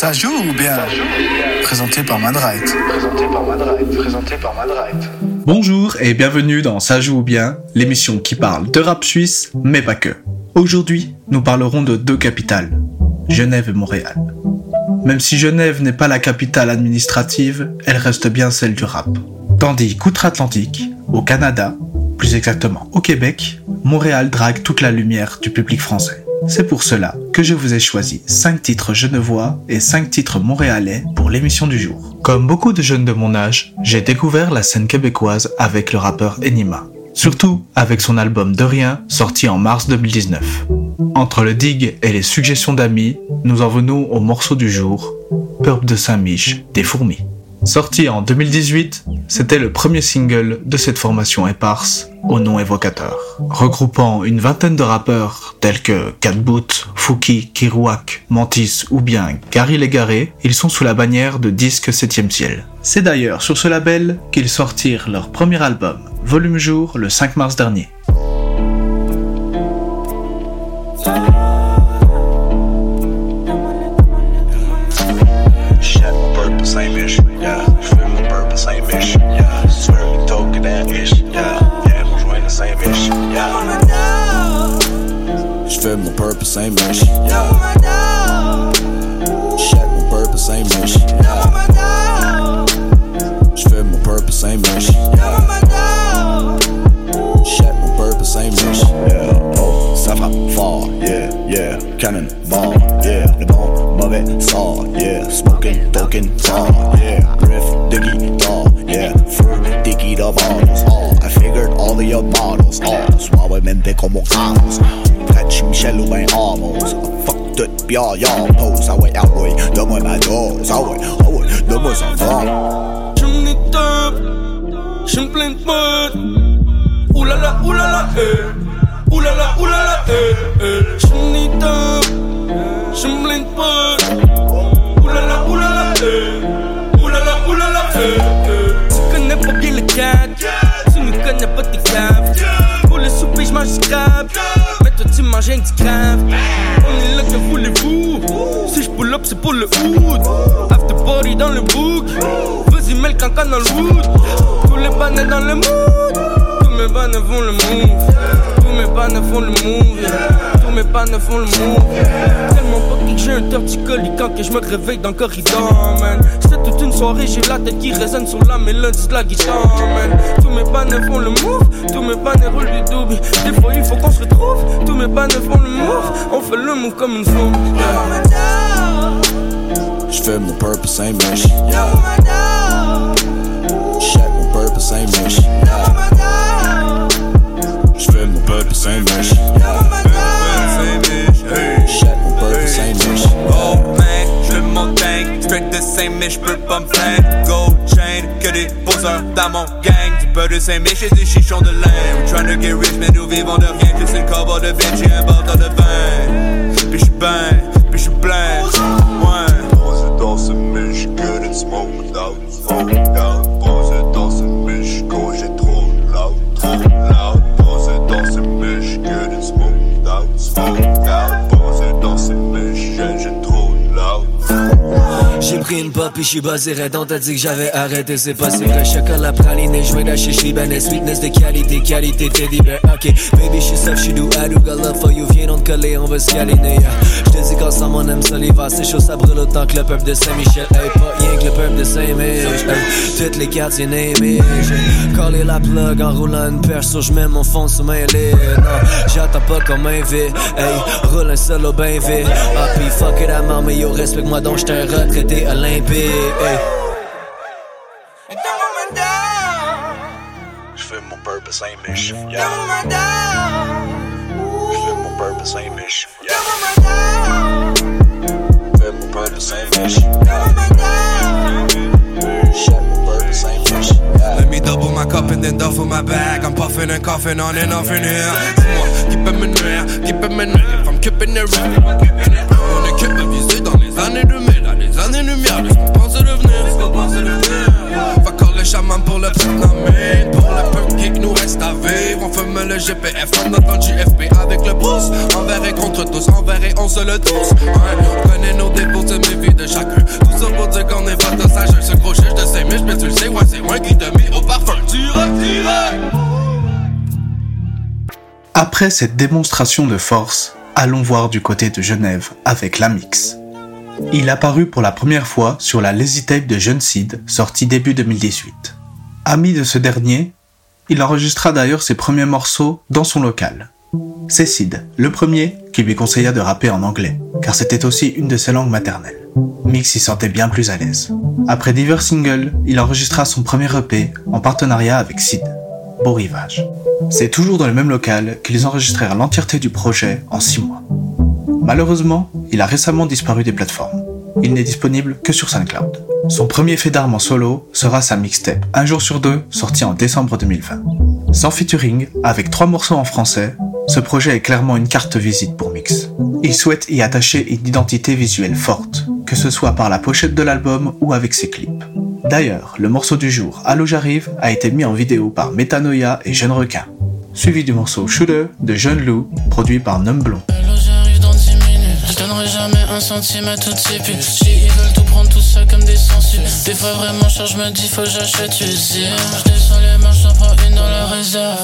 Ça joue ou bien Présenté par Madright. Présenté par Madright. Présenté par Madright. Bonjour et bienvenue dans Ça joue ou bien, l'émission qui parle de rap suisse, mais pas que. Aujourd'hui, nous parlerons de deux capitales, Genève et Montréal. Même si Genève n'est pas la capitale administrative, elle reste bien celle du rap. Tandis qu'outre-Atlantique, au Canada, plus exactement au Québec, Montréal drague toute la lumière du public français. C'est pour cela que je vous ai choisi 5 titres genevois et 5 titres montréalais pour l'émission du jour. Comme beaucoup de jeunes de mon âge, j'ai découvert la scène québécoise avec le rappeur Enima. Surtout avec son album De Rien, sorti en mars 2019. Entre le dig et les suggestions d'amis, nous en venons au morceau du jour, Purp de Saint-Mich, des fourmis. Sorti en 2018, c'était le premier single de cette formation éparse au nom évocateur. Regroupant une vingtaine de rappeurs tels que Catboot, Fouki, Kirouak, Mantis ou bien Gary Légaré, ils sont sous la bannière de Disque 7ème Ciel. C'est d'ailleurs sur ce label qu'ils sortirent leur premier album, Volume Jour, le 5 mars dernier. J'fais mon purpose ain't mission. Yeah. Shit, mon purpose ain't mission. Yeah. J'fais mon purpose ain't mission. Yeah. Shit, mon purpose ain't mission. Yeah. Oh, ça frappe fort. Yeah, yeah. Cannon ball. Yeah. Le bon, mauvais sort. Yeah. Smoking, token, tall. Yeah. Riff, the guitar. Yeah. Fur, diggy the bottles. Oh, I figured all of your bottles. Oh, suavemente como caos. Tout, pis ah, y'all pose. Ah ouais, ah ouais, donne-moi ma dose. Ah ouais, ah ouais, donne-moi ça fort. J'me n'ai top, j'me plein de potes. Oulala, oulala, eh. Oulala, oulala, eh, eh. J'me n'ai top, j'me plein de potes. Oulala, oulala, eh. Oulala, oulala, eh, eh. Tu connais pas bien le cadre, tu ne connais pas tes caves. Pour le souper, j'mange du crab. Mais toi, tu manges un petit crabe. On est là, que voulez-vous? Si j'pull up, c'est pour le hood. After party dans le book. Vas-y, mets le cancan dans le wood. Tous les bannets dans le mood. Tous mes bannets font le move. Tous mes bannets font le move. Tous mes bannets font le move. Tellement pas que j'ai un torticolis quand que je me réveille dans le corridor, man. C'est toute une soirée, j'ai la tête qui résonne sur la mélodie de la guitare, man. Tous mes bannets font le move. Tous mes bannets roulent du double. Des fois, il faut qu'on se retrouve. Tous mes bannets font le move. On fait le move comme une femme. J'fais mon purpose ain't mission. Shit, mon purpose ain't mission. J'fais mon purpose ain't mission. Shit, mon purpose ain't mission. Oh man, je le montagne, straight de Saint-Mich, j'peux pas me. Gold chain, que des poseurs dans mon gang. Du peu de Saint-Mich et du chichon de lin. We tryna get rich, mais nous vivons de rien. Je sais le de Vinci, un bordel de vin. Puis j'suis ben, Et j'suis basé raide. On t'a dit que j'avais arrêté, c'est pas si vrai. Chocolat praliné, j'vais d'acheter Shiban et sweetness de qualité, qualité teddy bear. Ok, baby j'suis soft, j'suis doux, I do got love for you. Viens donc te coller, on va se câliner yeah. J'te dis qu'ensemble on aime ça l'hiver C'est chaud, ça brûle autant que le peuple de Saint-Michel Hey, pas rien que le peuple de Saint-Mich hey, Toutes les quartiers navy J'ai collé la plug en roulant une perche Sur j'mets mon fond sous main Non, j'attends pas qu'on m'invite Hey, roule un solo ben vite Ah pis fuck it, I'm mais yo respecte-moi donc j't'ai un retraité olympique hey. J'fais mon purpose ain't mission. Yeah. J'fais mon purpose ain't mission. Yeah. Double my cup and then my bag. I'm puffing and coughing on and off in here. On est capable visé dans les années 2000, dans les années lumière. Qu'on pense devenir? Va call le chaman pour le Vietnamien. Pour le peu qui nous reste à vivre. On fume le GPF dans le JFP avec le pouce. Envers et contre tous envers et on se le tous. Ouais, on connaît nos défauts, c'est mes vies de chacun. Tout ça pour dire qu'on est de sage. Ce gros chiche de ses miches, mais tu le sais, ouais, c'est moi qui te mis au parfum. Direct, direct. Après cette démonstration de force, allons voir du côté de Genève avec l'Amix. Il apparut pour la première fois sur la Lazy Tape de Jeune Sid, sortie début 2018. Ami de ce dernier, il enregistra d'ailleurs ses premiers morceaux dans son local. C'est Sid, le premier, qui lui conseilla de rapper en anglais, car c'était aussi une de ses langues maternelles. Mix y sentait bien plus à l'aise. Après divers singles, il enregistra son premier EP en partenariat avec Sid, Beau Rivage. C'est toujours dans le même local qu'ils enregistrèrent l'entièreté du projet en 6 mois. Malheureusement, il a récemment disparu des plateformes. Il n'est disponible que sur SoundCloud. Son premier fait d'armes en solo sera sa mixtape Un jour sur deux, sorti en décembre 2020. Sans featuring, avec trois morceaux en français, ce projet est clairement une carte visite pour Mix. Il souhaite y attacher une identité visuelle forte, que ce soit par la pochette de l'album ou avec ses clips. D'ailleurs, le morceau du jour, Allo j'arrive, a été mis en vidéo par Metanoia et Jeune Requin, suivi du morceau Shooter de Jeune Lou, produit par Numblon. Jamais un centime à toutes ces putes. Si ils veulent tout prendre tout ça comme des sensus. Des fois vraiment cher, je me dis faut que j'achète usine. Je descends les marches, j'en prends une dans la réserve.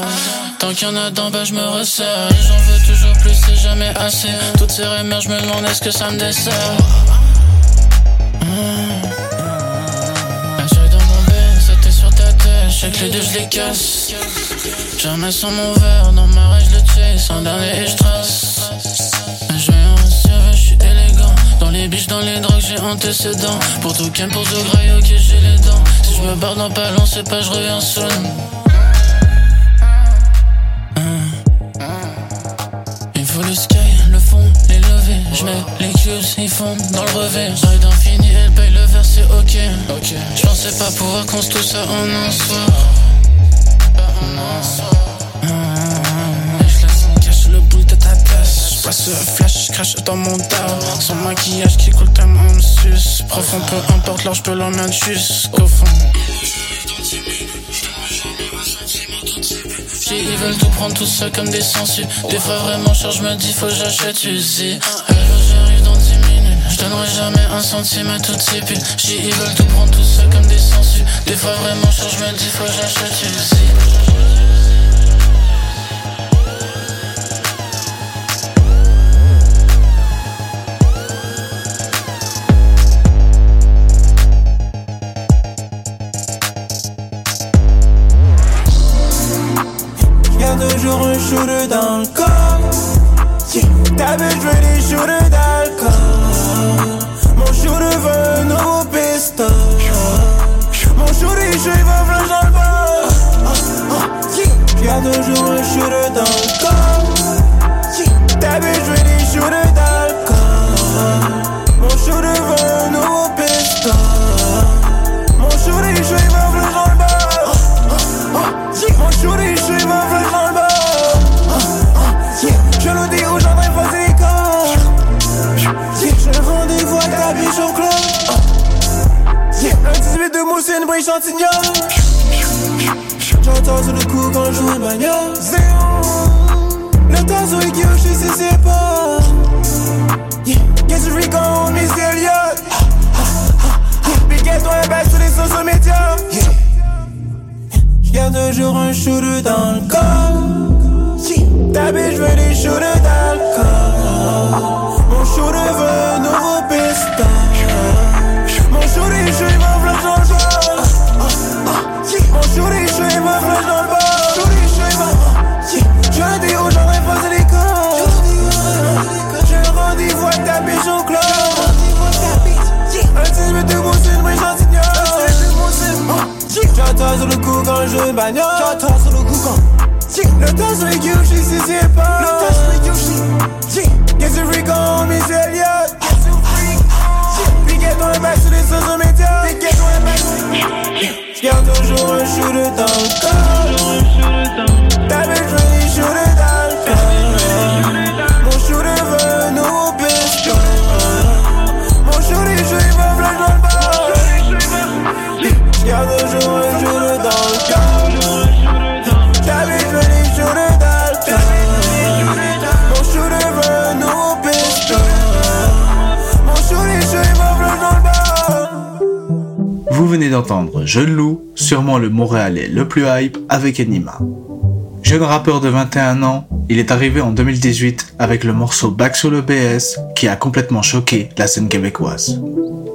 Tant qu'il y en a d'en bas, je me resserre. J'en veux toujours plus, c'est jamais assez. Toutes ces remères, je me demande est-ce que ça me dessert? La joie dans mon bec, c'était sur ta tête. Je sais que les deux, je les casse. Jamais sans mon verre, dans ma rage, je le chase. En dernier, et je trace. Les biches, dans les drogues, j'ai antécédent. Pour tout ken, pour tout graille, ok, j'ai les dents. Si je me barre dans pas long, c'est pas, je reviens seul. Il faut le sky, le fond, les levées. Je mets les cues, ils fondent dans le revers. J'arrive d'infini, elle paye le verre, c'est ok. Je pensais pas pouvoir construire ça en un soir. Et flash, je crache dans mon tas. Son maquillage qui coule tellement me suce. Profond, peu importe l'heure, je peux l'emmener jusqu'au fond. Ils veulent tout prendre tout ça comme des sensus Des fois vraiment cher je me dis faut j'achète usine j'arrive dans 10 minutes Je donnerai jamais un centime à toutes ces putes Si ils veulent tout prendre tout ça comme des sensus Des fois vraiment cher je me dis faut j'achète usine bitch veut des shooters d'alcool. Mon shooter veut un nouveau pistolet. Mon shooter, il va flash dans le bas. Y'a toujours un shooter dans le corps. Ta bitch veut des shooters d'alcool. Mon shooter veut chantignon. J'entends sur le coup quand je joue une bagnole. Le temps sur les Kyoshi, c'est ses pas. Qu'est-ce que je quand Miss Elliott? Piquet-toi un bac sur les sociaux médias? Y'a toujours un shooter dans le corps. Ta bitch veut des shooters d'alcool. Mon shooter veut un nouveau pistolet. Mon shooter, je suis je ma flash dans le bas. Je dis aux gens d'imposer les un rendez-vous avec ta au club. Un 18 de mousse, une brique chantignon. J'entends sur le coup quand je bagnole. Sur le coup quand. Le temps sur les Kyushi, si c'est pas. Le temps sur les Kyushi. Miss Elliott? Dans le bac sur les sociaux médias. Piquet dans le bac. J'garde toujours un shooter dans le corps. Ta bitch veut des shooters d'alcool. Mon shooter veut un nouveau pistolet. Mon je suis ma flash dans le bas. Y'a toujours un shooter Jeune Loup, sûrement le Montréalais le plus hype avec Enima. Jeune rappeur de 21 ans, il est arrivé en 2018 avec le morceau Back sur le BS qui a complètement choqué la scène québécoise.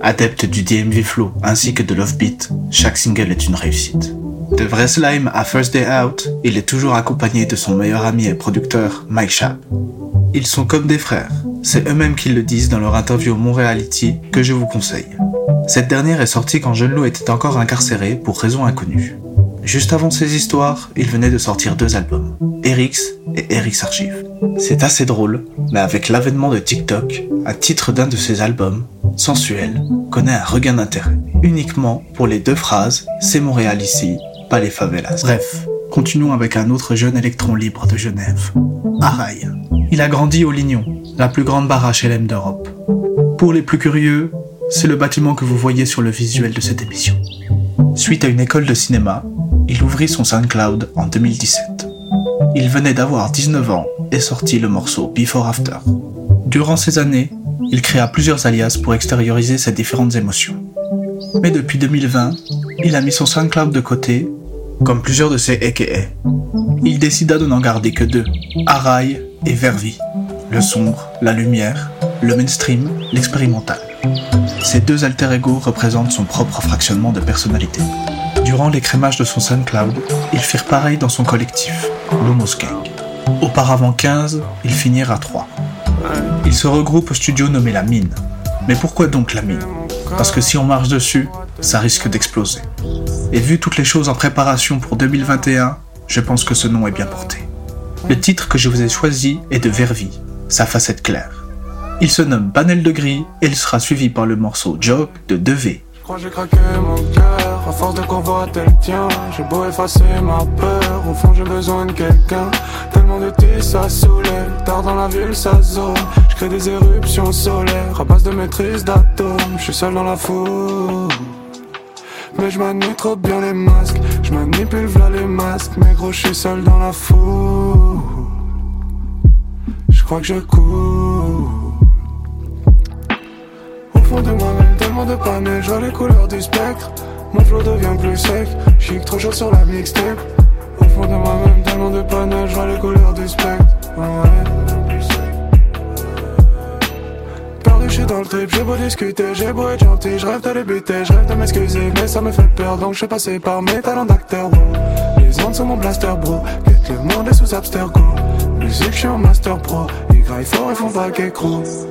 Adepte du DMV Flow ainsi que de Love Beat, chaque single est une réussite. De vrai slime à First Day Out, il est toujours accompagné de son meilleur ami et producteur, Mike Schaap. Ils sont comme des frères, c'est eux-mêmes qui le disent dans leur interview au Montreality que je vous conseille. Cette dernière est sortie quand Jeune Loup était encore incarcéré pour raisons inconnues. Juste avant ces histoires, il venait de sortir deux albums, Erix et Erix Archive. C'est assez drôle, mais avec l'avènement de TikTok, un titre d'un de ces albums, Sensuel, connaît un regain d'intérêt. Uniquement pour les deux phrases C'est Montréal ici, pas les favelas. Bref, continuons avec un autre jeune électron libre de Genève, Araï. Il a grandi au Lignon, la plus grande barre HLM d'Europe. Pour les plus curieux, c'est le bâtiment que vous voyez sur le visuel de cette émission. Suite à une école de cinéma, il ouvrit son SoundCloud en 2017. Il venait d'avoir 19 ans et sortit le morceau Before After. Durant ces années, il créa plusieurs alias pour extérioriser ses différentes émotions. Mais depuis 2020, il a mis son SoundCloud de côté, comme plusieurs de ses aka. Il décida de n'en garder que deux, Arai et Vervi, le sombre, la lumière, le mainstream, l'expérimental. Ces deux alter ego représentent son propre fractionnement de personnalité. Durant l'écrémage de son SoundCloud, ils firent pareil dans son collectif, l'Homos Gang. Auparavant 15, ils finirent à 3. Ils se regroupent au studio nommé La Mine. Mais pourquoi donc La Mine? Parce que si on marche dessus, ça risque d'exploser. Et vu toutes les choses en préparation pour 2021, je pense que ce nom est bien porté. Le titre que je vous ai choisi est de Vervi, sa facette claire. Il se nomme Banel de Gris et il sera suivi par le morceau Joke de 2V. Je crois j'ai craqué mon cœur. À force de convoiter le tien J'ai beau effacer ma peur. Au fond j'ai besoin de quelqu'un. Tellement de tis ça soulève. Tard dans la ville ça zone. Je crée des éruptions solaires. À base de maîtrise d'atomes. Je suis seul dans la foule mais je manie trop bien les masques, je manipule v'là les masques, mais gros je suis seul dans la foule. Je crois que je cours. Au fond de moi-même, tellement de panels, je vois les couleurs du spectre. Mon flow devient plus sec, chic trop chaud sur la mixtape. Au fond de moi-même, tellement de panels, je vois les couleurs du spectre. Ouais, dans le trip, j'ai beau discuter, j'ai beau être gentil, je rêve de les buter, je rêve de m'excuser, mais ça me fait peur, donc je suis passé par mes talents d'acteur. Les ondes sont mon blaster, bro, Get le monde est sous abstergo. Musique, je suis en master pro, ils graillent fort, ils font vague et.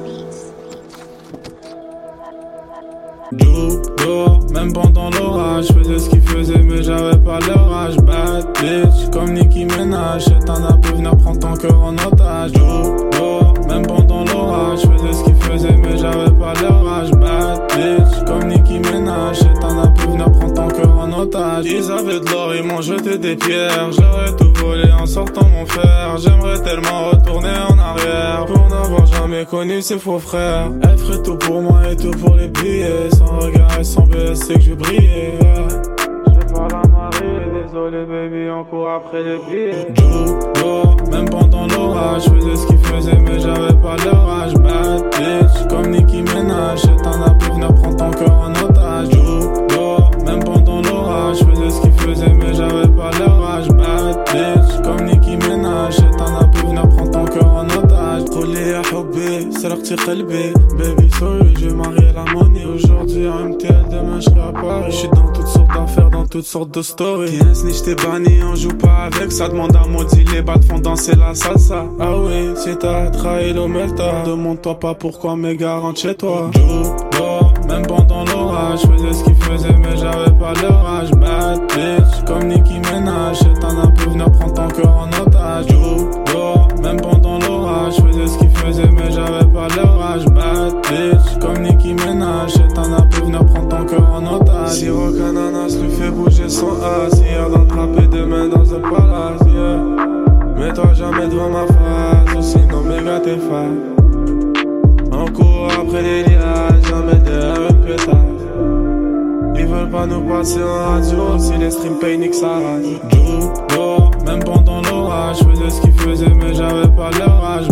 Joe, dehors, même pendant l'orage, faisais ce qu'il faisait, mais j'avais pas leur âge. Bad bitch, comme Nicki Minaj, c'est un peu venir prendre ton cœur en otage. Joe, dehors, même pendant l'orage, faisais ce qu'il faisait, mais j'avais pas leur âge. Bad bitch, comme Nicki Minaj, c'est un peu venir prendre ton cœur en otage. Ils avaient de l'or, ils m'ont jeté des pierres, j'aurais tout volé en sortant mon fer. J'aimerais tellement retourner en arrière n'avoir jamais connu ses faux frères. Elle ferait tout pour moi et tout pour les billets. Sans regard et sans baisse, c'est que je brillais. J'ai pas la marée, désolé baby, on court après les billets. Dehors, même pendant l'orage, je faisais ce qu'il faisait, mais j'avais pas leur âge. Bad bitch, comme Nicki Minaj, c'est un appel venir prendre ton cœur en otage. Dehors, même pendant l'orage, je faisais ce qu'il faisait, mais j'avais pas leur C'est petit qalbi. Baby, sorry, j'ai marié la money. Aujourd'hui à MTL, demain je serai à Paris. Je suis dans toutes sortes d'affaires, dans toutes sortes de stories. Snitch, t'es banni, on joue pas avec. Ça demande à maudit, les battes font danser la salsa. Ah oui, si t'as trahi l'omelta, demande-toi pas pourquoi mes gars chez toi. Même pendant l'orage, je faisais ce qu'il faisait, mais j'avais pas leur âge. Bad bitch, comme Nicki Minaj, c'est un peu venir prendre ton cœur en otage. En. Si ananas lui fait bouger son as, hier dans le trap et demain dans un palace. Mets-toi jamais devant ma face, ou sinon méga t'es fan. On court après les liages, jamais derrière une pétasse. Ils veulent pas nous passer en radio, si les streams payent, nique. Joe, dehors, même pendant l'orage, je faisais ce qu'il faisait, mais j'avais pas leur âge.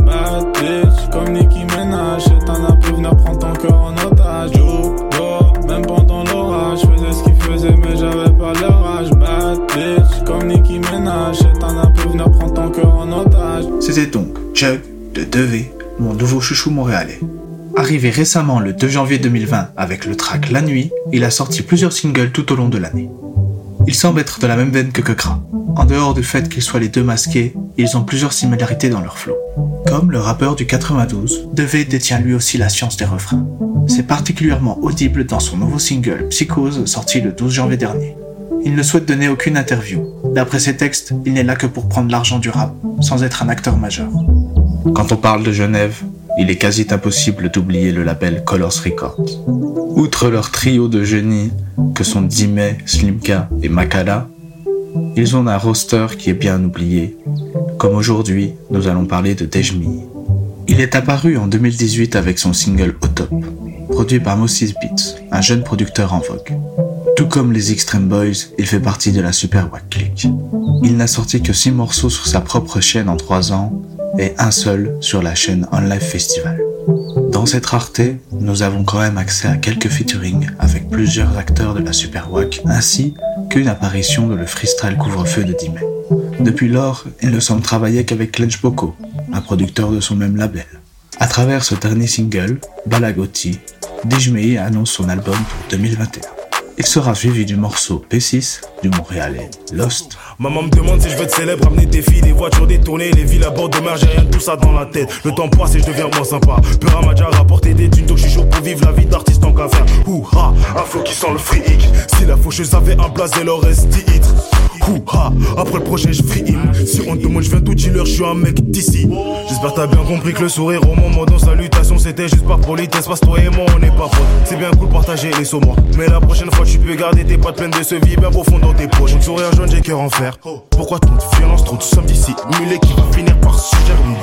Nouveau chouchou montréalais. Arrivé récemment le 2 janvier 2020 avec le track La Nuit, il a sorti plusieurs singles tout au long de l'année. Il semble être de la même veine que Kekra. En dehors du fait qu'ils soient les deux masqués, ils ont plusieurs similarités dans leur flow. Comme le rappeur du 92, Deve détient lui aussi la science des refrains. C'est particulièrement audible dans son nouveau single Psychose sorti le 12 janvier dernier. Il ne souhaite donner aucune interview. D'après ses textes, il n'est là que pour prendre l'argent du rap, sans être un acteur majeur. Quand on parle de Genève, il est quasi impossible d'oublier le label Colors Records. Outre leur trio de génies que sont Dime, Slimka et Makala, ils ont un roster qui est bien oublié, comme aujourd'hui nous allons parler de Dejmi. Il est apparu en 2018 avec son single Au Top, produit par Moses Beats, un jeune producteur en vogue. Tout comme les Extreme Boys, il fait partie de la Super Wack Click. Il n'a sorti que 6 morceaux sur sa propre chaîne en 3 ans et un seul sur la chaîne On Live Festival. Dans cette rareté, nous avons quand même accès à quelques featuring avec plusieurs acteurs de la Super Wack, ainsi qu'une apparition de le freestyle couvre-feu de Dime. Depuis lors, il ne semble travailler qu'avec Clench Boko, un producteur de son même label. À travers ce dernier single, Balagoti, Dijmei annonce son album pour 2021. Il sera suivi du morceau P6 du Montréalais Lost. Maman me demande si je veux être célèbre, amener des filles, des voitures détournées, les villes à bord de mer, j'ai rien de tout ça dans la tête. Le temps passe et je deviens moins sympa. Peur m'a déjà des thunes, donc je suis chaud pour vivre la vie d'artiste en faire. Ouha, un flow qui sent le fric. Si la faucheuse avait un blaze, elle aurait titre. Ouha, après le projet, je free in. Si on te demande, je viens tout dealer, je suis un mec d'ici. J'espère t'as bien compris que le sourire au moment de salutation, c'était juste par politesse. Parce toi et moi, on n'est pas potes. C'est bien cool partager les sauts, moi. Mais la prochaine fois, tu peux garder tes pattes pleines de ce vie bien profond dans tes poches. Sourire jaune, j'ai cœur en fer. Pourquoi tant de violence, trop de sommes d'ici Mulet qui va finir par se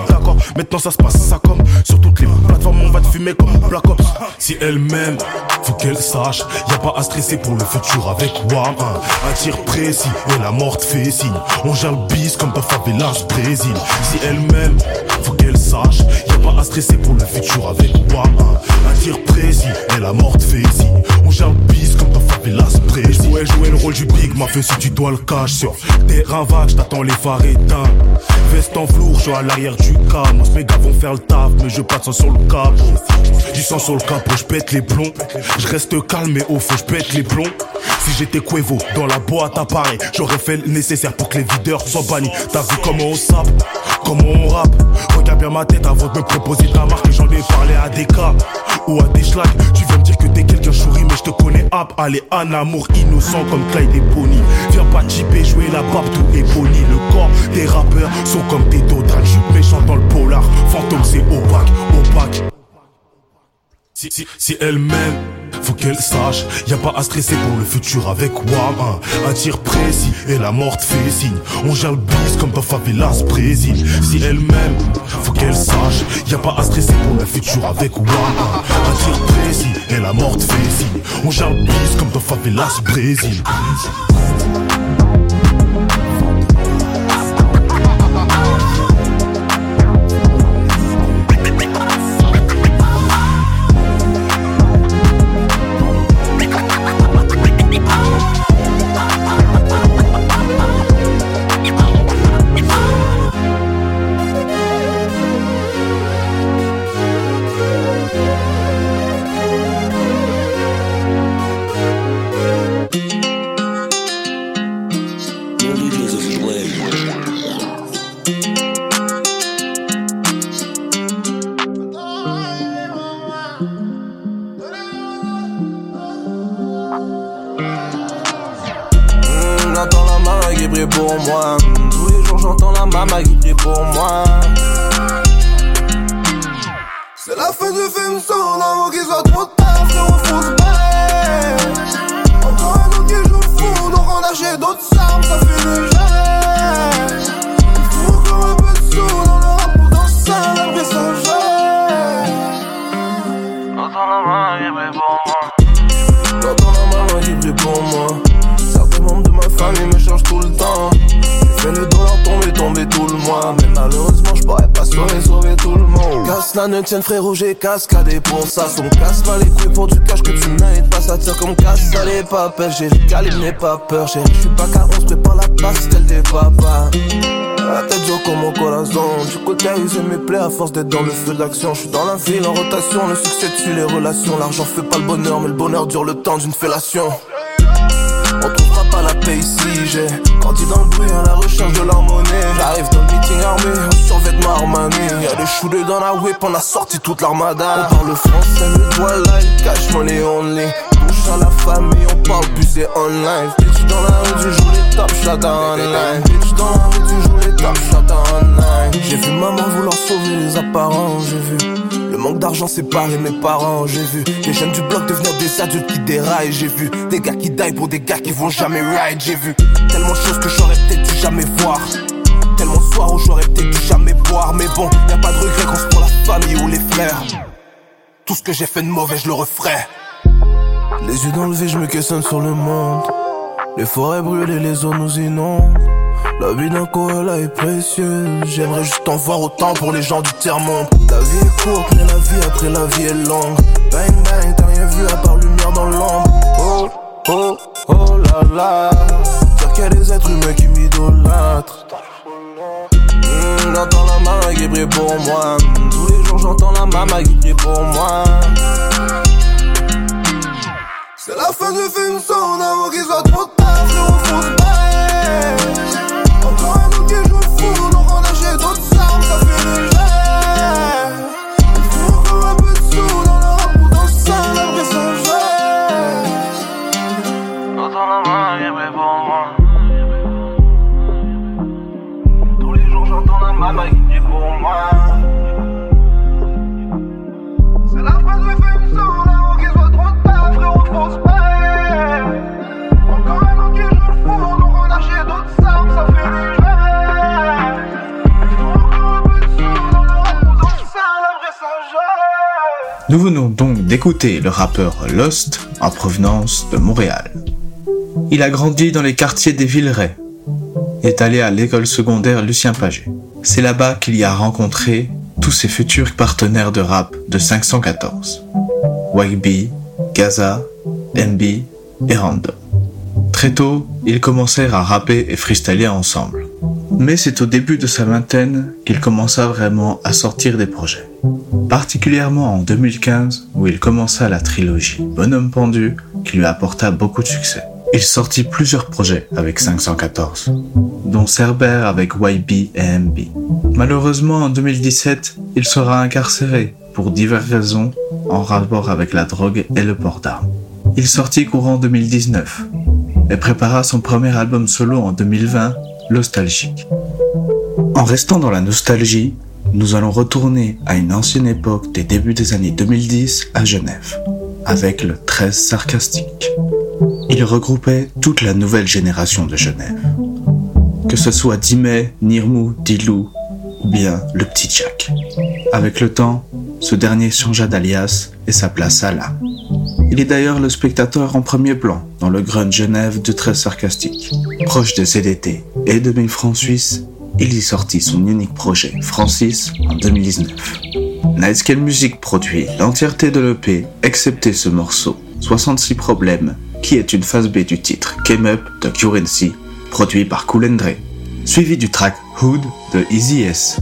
D'accord, maintenant ça se passe ça comme sur toutes les plateformes, on va te fumer comme Black Ops. Si elle m'aime, faut qu'elle sache, y a pas à stresser pour le futur avec Wam. Un tir précis et la mort te fait signe. On gère le bis comme ta favelas Brésil. Si elle m'aime, faut qu'elle sache, pas à stresser pour le futur avec Wam. Un tir précis et la mort te fait signe. On bis comme ta favelas Brésil. Ouais, jouer le rôle du big, m'a fait si tu dois le cash sur terrain vague, j't'attends les phares éteints. Veste en velours, je suis à l'arrière du cam. Mes gars vont faire le taf, mais je passe sur le capot. Du sang sur le capot, je pète les plombs. Je reste calme, mais au fond, je pète les plombs. Si j'étais Cuevo, dans la boîte à Paris, j'aurais fait le nécessaire pour que les videurs soient bannis. T'as vu comment on sape, comment on rappe. Regarde bien ma tête avant de me proposer ta marque. J'en ai parlé à des cas ou à des schlags. Tu viens me dire que t'es quelqu'un chouri, mais je te connais hop. Allez, un amour innocent comme Clyde et Bonnie. Viens pas chipper, jouer la pape, tout est boni. Le corps des rappeurs sont comme des dodanes. Je suis méchant dans le polar. Fantôme, c'est opaque, opaque. Si, elle m'aime, faut qu'elle sache, y a pas à stresser pour le futur avec Wam. Un, tir précis et la mort te fait signe. On bis comme dans favelas Brésil. Si elle m'aime, faut qu'elle sache, y a pas à stresser pour le futur avec Wam. Un, tir précis et la mort te fait signe. On bis comme dans favelas Brésil. Tienne frérot j'ai cascadé pour ça. Son casse pas les couilles pour du cash que tu mérites pas. Ça tire comme casse ça les papes J'ai le calibre pas peur J'ai suis pas qu'à 11 prépare la pastel des papas. La tête dure comme mon corazon. Du côté usé mes plaies à force d'être dans le feu d'action Je suis dans la ville en rotation. Le succès tue les relations. L'argent fait pas le bonheur Mais le bonheur dure le temps d'une fellation. On trouvera pas la paix ici, j'ai grandi dans le bruit à la recherche de l'harmonie. J'arrive dans le meeting armé, en survêtement Armani. Y'a des shooters dans la whip, on a sorti toute l'armada. On parle français, le doigt il cache money only. Touche à la famille, on parle plus, c'est online. Bitch dans la rue, tu joues les top shots online. Bitch dans la rue, tu joues les top shots online. J'ai vu maman vouloir sauver les apparents, j'ai vu. Manque d'argent séparait mes parents, j'ai vu les jeunes du bloc devenir des adultes qui déraillent, j'ai vu des gars qui die pour des gars qui vont jamais ride, j'ai vu tellement de choses que j'aurais peut-être dû jamais voir. Tellement de soirs où j'aurais peut-être dû jamais boire, mais bon, y a pas de regret quand c'est pour la famille ou les frères. Tout ce que j'ai fait de mauvais, je le referai. Les yeux dans le vide, je me questionne sur le monde. Les forêts brûlées, les eaux nous inondent. La vie d'un koala est précieuse. J'aimerais juste en voir autant pour les gens du tiers-monde. La vie est courte, mais la vie après la vie est longue. Bang bang, t'as rien vu à part lumière dans l'ombre. Oh, oh, oh là là. Dire qu'il y a des êtres humains qui m'idolâtrent. J'entends la maman qui brille pour moi. Tous les jours j'entends la maman qui prie pour moi. C'est la fin du film sans avant qu'il soit trop tard, frérot, se donc on Nous venons donc d'écouter le rappeur Lost en provenance de Montréal. Il a grandi dans les quartiers des Villeray est allé à l'école secondaire Lucien Paget. C'est là-bas qu'il y a rencontré tous ses futurs partenaires de rap de 514. YB, Gaza, MB et Random. Très tôt, ils commencèrent à rapper et freestyler ensemble. Mais c'est au début de sa vingtaine qu'il commença vraiment à sortir des projets. Particulièrement en 2015 où il commença la trilogie Bonhomme Pendu qui lui apporta beaucoup de succès. Il sortit plusieurs projets avec 514, dont Cerber avec YB et MB. Malheureusement en 2017, il sera incarcéré pour diverses raisons en rapport avec la drogue et le port d'armes. Il sortit courant 2019 et prépara son premier album solo en 2020, Nostalgique. En restant dans la nostalgie, nous allons retourner à une ancienne époque des débuts des années 2010 à Genève, avec le 13 sarcastique. Il regroupait toute la nouvelle génération de Genève. Que ce soit Dimet, Nirmou, Dilou ou bien le petit Jack. Avec le temps, ce dernier changea d'alias et s'appela là. Il est d'ailleurs le spectateur en premier plan dans le Grunge Genève de 13 sarcastique. Proche de CDT et de 1000 francs suisses, il y sortit son unique projet, Francis, en 2019. Night Scale Music produit l'entièreté de l'EP, excepté ce morceau, 66 problèmes, qui est une phase B du titre Came Up de Currency, produit par Cool and Dre, suivi du track Hood de Easy S.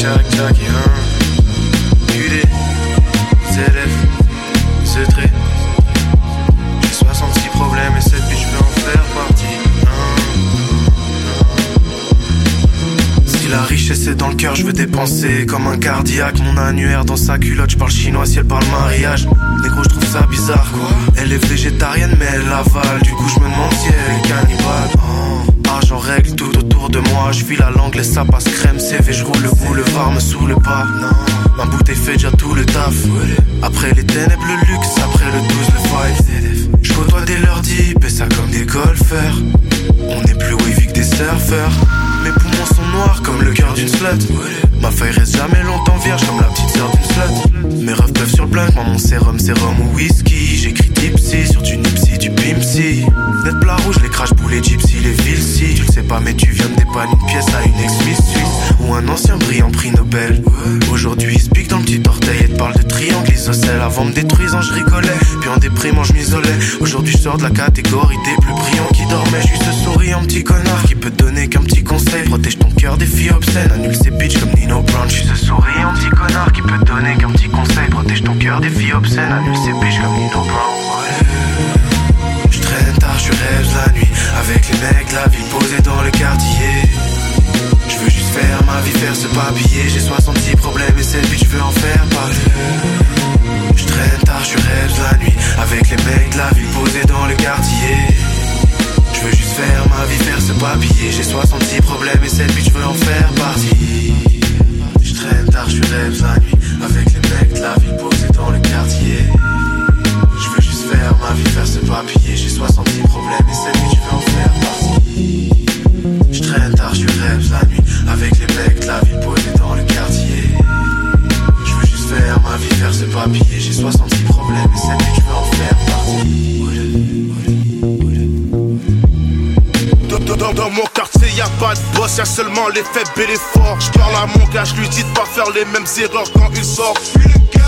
Jack, Jack. UD, ZF, ce. J'ai 66 problèmes et 7 bitch, peux en faire partie. Si la richesse est dans le cœur, je veux dépenser comme un cardiaque. Mon annuaire dans sa culotte, je parle chinois si elle parle mariage. Négro, je trouve ça bizarre quoi. Elle est végétarienne, mais elle avale. Du coup, je me demande si elle est cannibale. Argent règle tout autour de moi. Je vis la langue, et ça passe crème CV. Je roule le boulevard, me saoule pas. Non, ma bouteille fait déjà tout le taf. Après les ténèbres, le luxe. Après le 12, le 5. Je côtoie des et ça comme des golfeurs. On est plus wavy que des surfeurs. Mes poumons sont noirs comme le cœur d'une slut. Ma feuille reste jamais longtemps vierge comme la petite sœur d'une slut. Mes rêves peuvent sur le blunt, moi mon sérum, sérum ou whisky. J'écris tipsy sur du nipsy, du pimpsy. Net plat rouge, les crash les gypsy, les villes si. Tu le sais pas, mais tu viens de dépanner une pièce à une ex-miss Ou un ancien brillant prix Nobel. Aujourd'hui, il se pique dans le petit orteil et te parle de triangle isocèle. Avant me détruisant, je rigolais. Puis en déprimant, je m'isolais. Sors de la catégorie des plus brillants qui dormaient. Suis ce souriant petit connard qui peut donner qu'un petit conseil. Protège ton cœur des filles obscènes. Annule ces bitches comme Nino Brown. Je suis ce souriant petit connard qui peut donner qu'un petit conseil. Protège ton cœur des filles obscènes. Annule ces bitches comme Nino Brown. Je traîne tard, je rêve la nuit avec les mecs, la vie posée dans le quartier. Je veux juste faire ma vie, faire ce papier. J'ai 66 problèmes et cette vie, je veux en faire parler. Je traîne tard, je rêve la nuit avec les mecs, la vie posée dans le quartier. Je veux juste faire ma vie, faire ce papier. J'ai 66 problèmes et cette vie, je veux en faire partie. Je traîne tard, je rêve la nuit avec les mecs, la vie posée dans le quartier. Je veux juste faire ma vie, faire ce papier. J'ai 66 problèmes et cette vie, je veux en faire partie. Je traîne tard, je rêve la nuit avec les mecs, la vie posée dans le quartier. Je veux juste faire ma vie, faire ce papier. J'ai 66 problèmes et cette vie, je veux en faire Dans, dans- dans mon quartier, y a pas de boss, y a seulement les faibles et les forts. Je parle à mon gars, je lui dis de pas faire les mêmes erreurs quand il sort.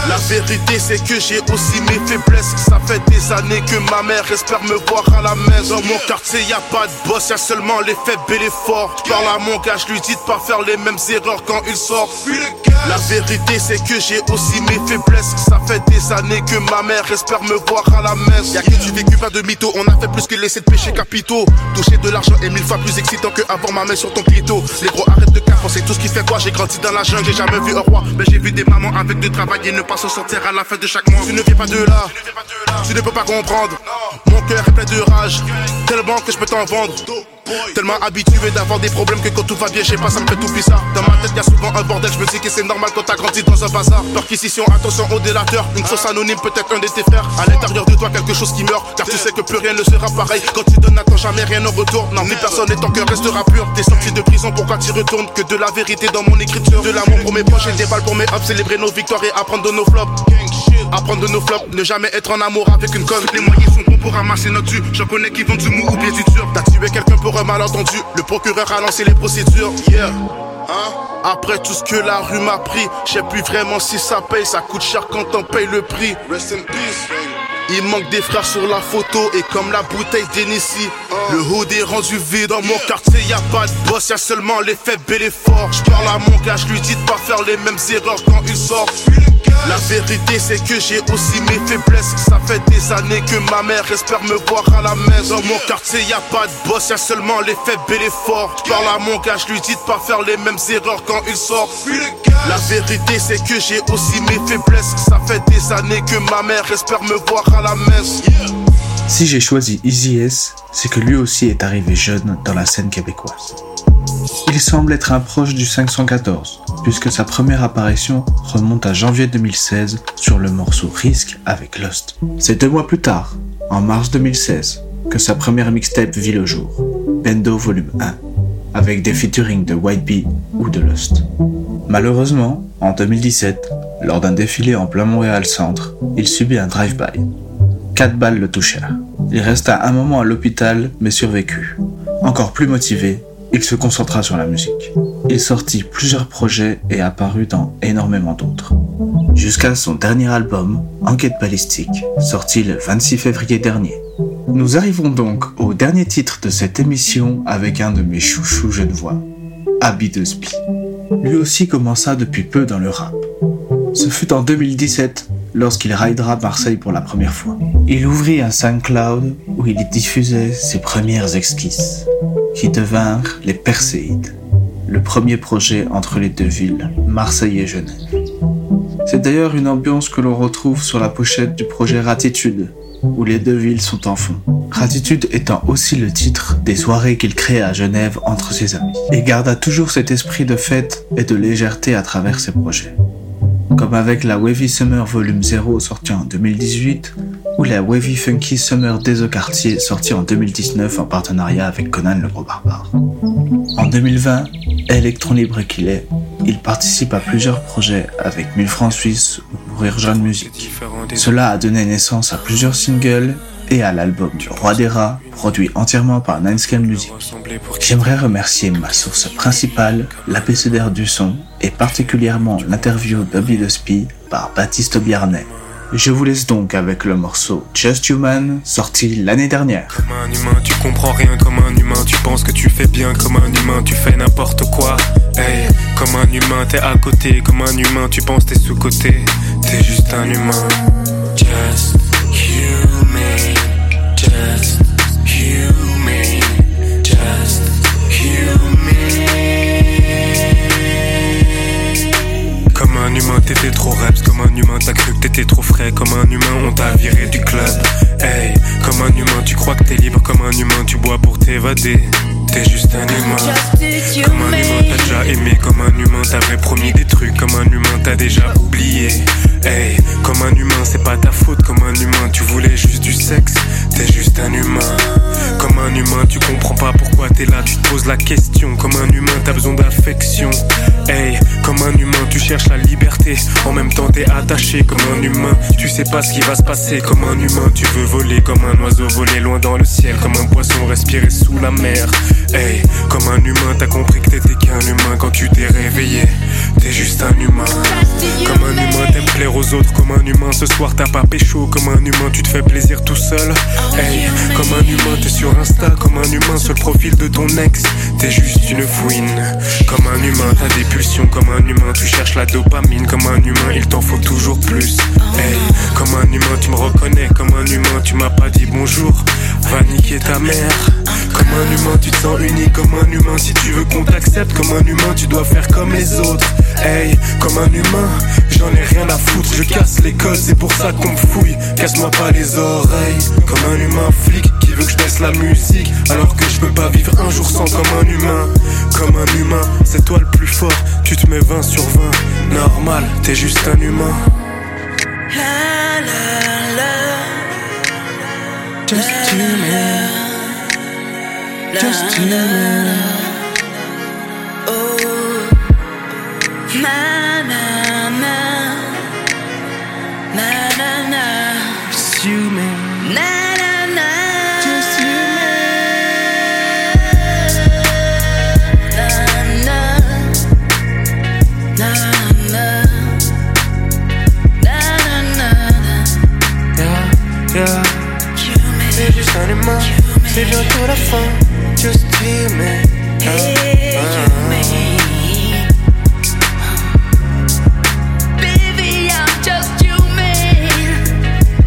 La vérité, c'est que j'ai aussi mes faiblesses. Ça fait des années que ma mère espère me voir à la maison. Dans mon quartier, y a pas de boss, y seulement les faibles et les forts. Je parle à mon gars, je lui dis de pas faire les mêmes erreurs quand il sort. La vérité, c'est que j'ai aussi mes faiblesses. Ça fait des années que ma mère espère me voir à la messe. Y'a que du vécu, pas de mytho. On a fait plus que laisser de péchés capitaux. Toucher de l'argent est mille fois plus excitant que avoir ma main sur ton clito. Les gros arrête de c'est tout ce qui fait quoi. J'ai grandi dans la jungle, j'ai jamais vu un roi. Mais j'ai vu des mamans avec de travail ne pas s'en sortir à la fin de chaque mois. Tu ne viens pas de là, tu ne peux pas comprendre. Mon cœur est plein de rage, tellement que je peux t'en vendre. Tellement habitué d'avoir des problèmes que quand tout va bien, je sais pas, ça me fait tout bizarre. Dans ma tête, y a souvent un bordel, je me dis que c'est normal quand t'as grandi dans un bazar. Perquisition, attention au délateur, une fausse anonyme, peut-être un de tes frères. À l'intérieur de toi, quelque chose qui meurt, car tu sais que plus rien ne sera pareil. Quand tu donnes, n'attends jamais rien en retour. Non, personne et ton cœur restera pur. T'es sorti de prison, pourquoi tu retournes? Que de la vérité dans mon écriture. De l'amour pour mes proches et des balles pour mes ups, célébrer nos victoires et apprendre de nos flops. Apprendre de nos flops, ne jamais être en amour avec une conne. Les moyens sont pour ramasser notre dû. J'en connais qui vont du mou ou bien du dur. T'as tué quelqu'un pour un malentendu. Le procureur a lancé les procédures. Yeah. Hein? Après tout ce que la rue m'a pris, je sais plus vraiment si ça paye. Ça coûte cher quand on paye le prix. Rest in peace, il manque des frères sur la photo et comme la bouteille d'Hennessy Le hood est rendu vide dans mon quartier y a pas de boss, y a seulement les faibles et les forts Je parle à mon gars, je lui dis de pas faire les mêmes erreurs quand il sort La vérité c'est que j'ai aussi mes faiblesses. Ça fait des années que ma mère espère me voir à la messe Dans mon quartier y a pas de boss, y seulement les faibles et les forts. Parle à mon gars, je lui dis de pas faire les mêmes erreurs quand il sort. La vérité c'est que j'ai aussi mes faiblesses. Ça fait des années que ma mère espère me voir à la messe Si j'ai choisi Easy S, c'est que lui aussi est arrivé jeune dans la scène québécoise. Il semble être un proche du 514, puisque sa première apparition remonte à janvier 2016 sur le morceau Risk avec Lost. C'est deux mois plus tard, en mars 2016, que sa première mixtape vit le jour, Bendo Volume 1, avec des featuring de White Bee ou de Lost. Malheureusement, en 2017, lors d'un défilé en plein Montréal Centre, il subit un drive-by. Quatre balles le touchèrent. Il resta un moment à l'hôpital, mais survécut. Encore plus motivé, il se concentra sur la musique. Il sortit plusieurs projets et apparut dans énormément d'autres. Jusqu'à son dernier album, Enquête balistique, sorti le 26 février dernier. Nous arrivons donc au dernier titre de cette émission avec un de mes chouchous genevois, Abby de. Lui aussi commença depuis peu dans le rap. Ce fut en 2017 lorsqu'il ridera Marseille pour la première fois. Il ouvrit un SoundCloud où il diffusait ses premières esquisses, qui devinrent les Perséides, le premier projet entre les deux villes, Marseille et Genève. C'est d'ailleurs une ambiance que l'on retrouve sur la pochette du projet Ratitude, où les deux villes sont en fond. Ratitude étant aussi le titre des soirées qu'il crée à Genève entre ses amis, et garda toujours cet esprit de fête et de légèreté à travers ses projets comme avec la Wavy Summer Volume 0 sortie en 2018 ou la Wavy Funky Summer des Quartier sortie en 2019 en partenariat avec Conan le Gros Barbare. En 2020, Électron libre qu'il est, il participe à plusieurs projets avec 1000 francs suisses ou Mourir Jeune Musique. Cela a donné naissance à plusieurs singles et à l'album du Roi des Rats, produit entièrement par Ninescale Music. J'aimerais remercier ma source principale, l'ABCDR du son, et particulièrement l'interview d'Obi Spi par Baptiste Biarnet. Je vous laisse donc avec le morceau Just Human, sorti l'année dernière. Comme un humain, tu comprends rien comme un humain. Tu penses que tu fais bien comme un humain, tu fais n'importe quoi. Hey, comme un humain, t'es à côté. Comme un humain, tu penses t'es sous-côté. T'es juste un humain. Just human. Just human. Comme un humain, on t'a viré du club. Hey, comme un humain, tu crois que t'es libre. Comme un humain, tu bois pour t'évader. T'es juste un humain. Comme un humain, t'as déjà aimé. Comme un humain, t'avais promis des trucs. Comme un humain, t'as déjà oublié. Hey, comme un humain, c'est pas ta faute. Comme un humain, tu voulais juste du sexe. T'es juste un humain. Comme un humain, tu comprends pas pourquoi t'es là. Tu te poses la question. Comme un humain, t'as besoin d'affection. Hey, comme un humain, tu cherches la liberté. En même temps, t'es attaché. Comme un humain, tu sais pas ce qui va se passer. Comme un humain, tu veux voler. Comme un oiseau voler loin dans le ciel. Comme un poisson respirer sous la mer. Hey, comme un humain, t'as compris que t'étais qu'un humain quand tu t'es réveillé. T'es juste un humain. Comme un humain, t'aimes plaire aux autres. Comme un humain, ce soir t'as pas pécho. Comme un humain, tu te fais plaisir tout seul. Hey, comme un humain, t'es sur Insta. Comme un humain, sur le de ton ex. T'es juste une fouine. Comme un humain, t'as des pulsions. Comme un humain, tu cherches la dopamine. Comme un humain, il t'en faut toujours plus. Hey, comme un humain, tu me reconnais. Comme un humain, tu m'as pas dit bonjour. Va niquer ta mère. Comme un humain, tu te sens unique comme un humain. Si tu veux qu'on t'accepte comme un humain, tu dois faire comme les autres. Hey, comme un humain, j'en ai rien à foutre. Je casse les codes, c'est pour ça qu'on me fouille. Casse-moi pas les oreilles. Comme un humain flic qui veut que je baisse la musique. Alors que je peux pas vivre un jour sans comme un humain. Comme un humain, c'est toi le plus fort. Tu te mets 20 sur 20. Normal, t'es juste un humain. La la la. Just human. Just human. Oh, na Juste un humain. C'est bientôt la fin. Just human. Hey, Baby, I'm just human.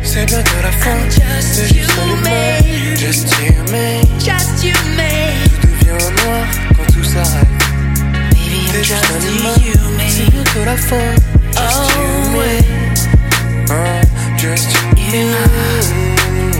C'est bientôt la fin. Just T'es juste un humain. human. Just human. Just human. Tout devient noir quand tout s'arrête. Baby, I'm just human. C'est bientôt la fin. Just Oh, human. Just human.